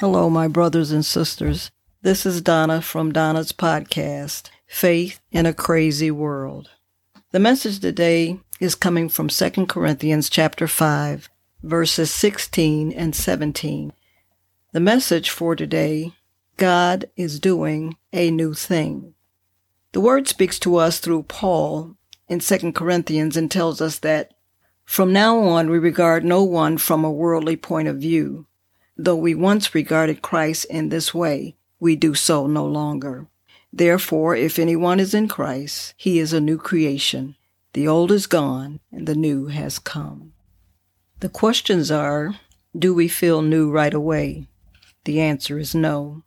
Hello, my brothers and sisters. This is Donna from Donna's podcast, Faith in a Crazy World. The message today is coming from 2 Corinthians chapter 5, verses 16 and 17. The message for today, God is doing a new thing. The word speaks to us through Paul in 2 Corinthians and tells us that from now on we regard no one from a worldly point of view. Though we once regarded Christ in this way, we do so no longer. Therefore, if anyone is in Christ, he is a new creation. The old is gone and the new has come. The questions are, do we feel new right away? The answer is no.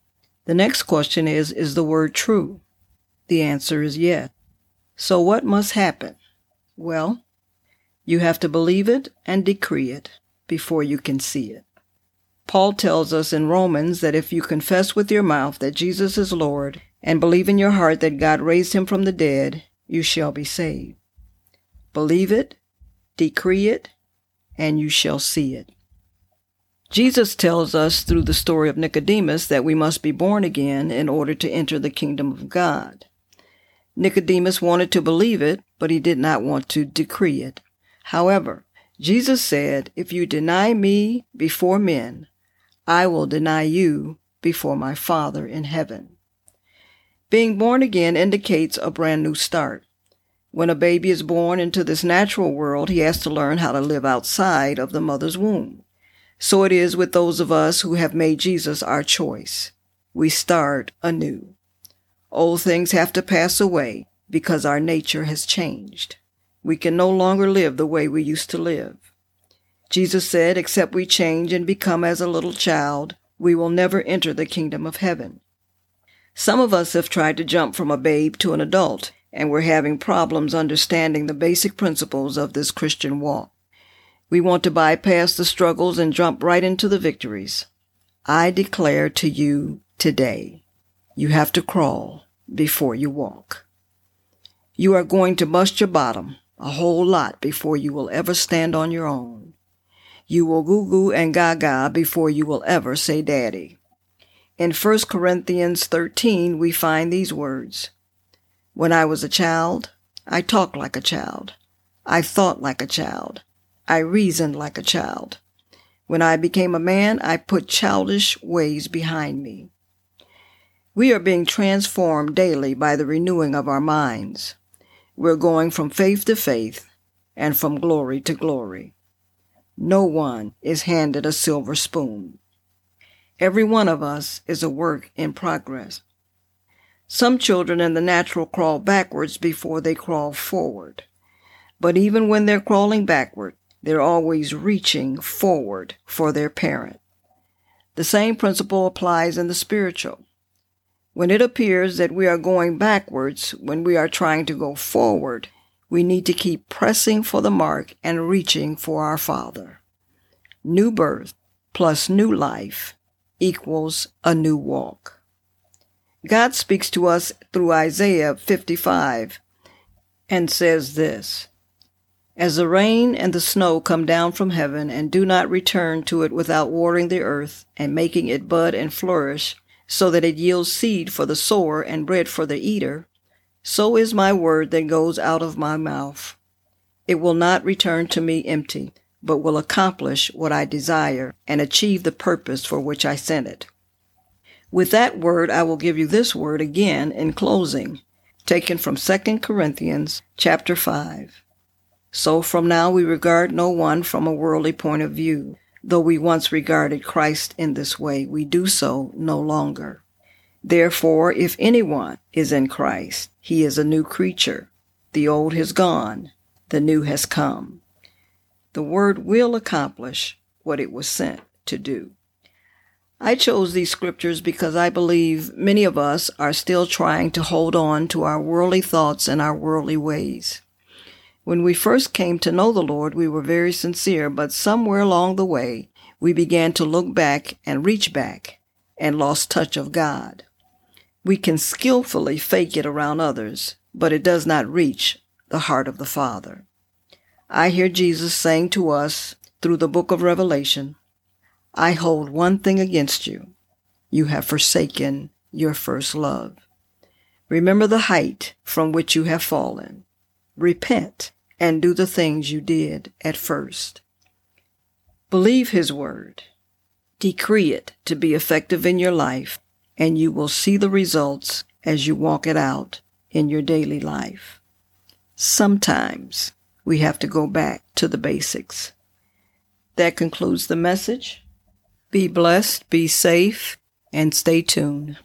The next question is, is the word true? The answer is yes. So what must happen? Well, you have to believe it and decree it before you can see it. Paul tells us in Romans that if you confess with your mouth that Jesus is Lord and believe in your heart that God raised him from the dead, you shall be saved. Believe it, decree it, and you shall see it. Jesus tells us through the story of Nicodemus that we must be born again in order to enter the kingdom of God. Nicodemus wanted to believe it, but he did not want to decree it. However, Jesus said, If you deny me before men, I will deny you before my Father in heaven. Being born again indicates a brand new start. When a baby is born into this natural world, he has to learn how to live outside of the mother's womb. So it is with those of us who have made Jesus our choice. We start anew. Old things have to pass away because our nature has changed. We can no longer live the way we used to live. Jesus said, Except we change and become as a little child, we will never enter the kingdom of heaven. Some of us have tried to jump from a babe to an adult, and we're having problems understanding the basic principles of this Christian walk. We want to bypass the struggles and jump right into the victories. I declare to you today, you have to crawl before you walk. You are going to bust your bottom a whole lot before you will ever stand on your own. You will goo goo and gaga before you will ever say daddy. In 1 Corinthians 13, we find these words When I was a child, I talked like a child. I thought like a child. I reasoned like a child. When I became a man, I put childish ways behind me. We are being transformed daily by the renewing of our minds. We're going from faith to faith and from glory to glory. No one is handed a silver spoon. Every one of us is a work in progress. Some children in the natural crawl backwards before they crawl forward. But even when they're crawling backward, they're always reaching forward for their parent. The same principle applies in the spiritual. When it appears that we are going backwards when we are trying to go forward, we need to keep pressing for the mark and reaching for our Father. New birth plus new life equals a new walk. God speaks to us through Isaiah 55 and says this As the rain and the snow come down from heaven and do not return to it without watering the earth and making it bud and flourish, so that it yields seed for the sower and bread for the eater, so is my word that goes out of my mouth. It will not return to me empty, but will accomplish what I desire and achieve the purpose for which I sent it. With that word, I will give you this word again in closing, taken from 2 Corinthians chapter 5. So from now we regard no one from a worldly point of view. Though we once regarded Christ in this way, we do so no longer. Therefore, if anyone is in Christ, he is a new creature. The old has gone, the new has come. The word will accomplish what it was sent to do. I chose these scriptures because I believe many of us are still trying to hold on to our worldly thoughts and our worldly ways. When we first came to know the Lord, we were very sincere, but somewhere along the way, we began to look back and reach back and lost touch of God. We can skillfully fake it around others, but it does not reach the heart of the Father. I hear Jesus saying to us through the book of Revelation, I hold one thing against you. you have forsaken your first love. Remember the height from which you have fallen. Repent and do the things you did at first. Believe His Word. Decree it to be effective in your life, and you will see the results as you walk it out in your daily life. Sometimes we have to go back to the basics. That concludes the message. Be blessed, be safe, and stay tuned.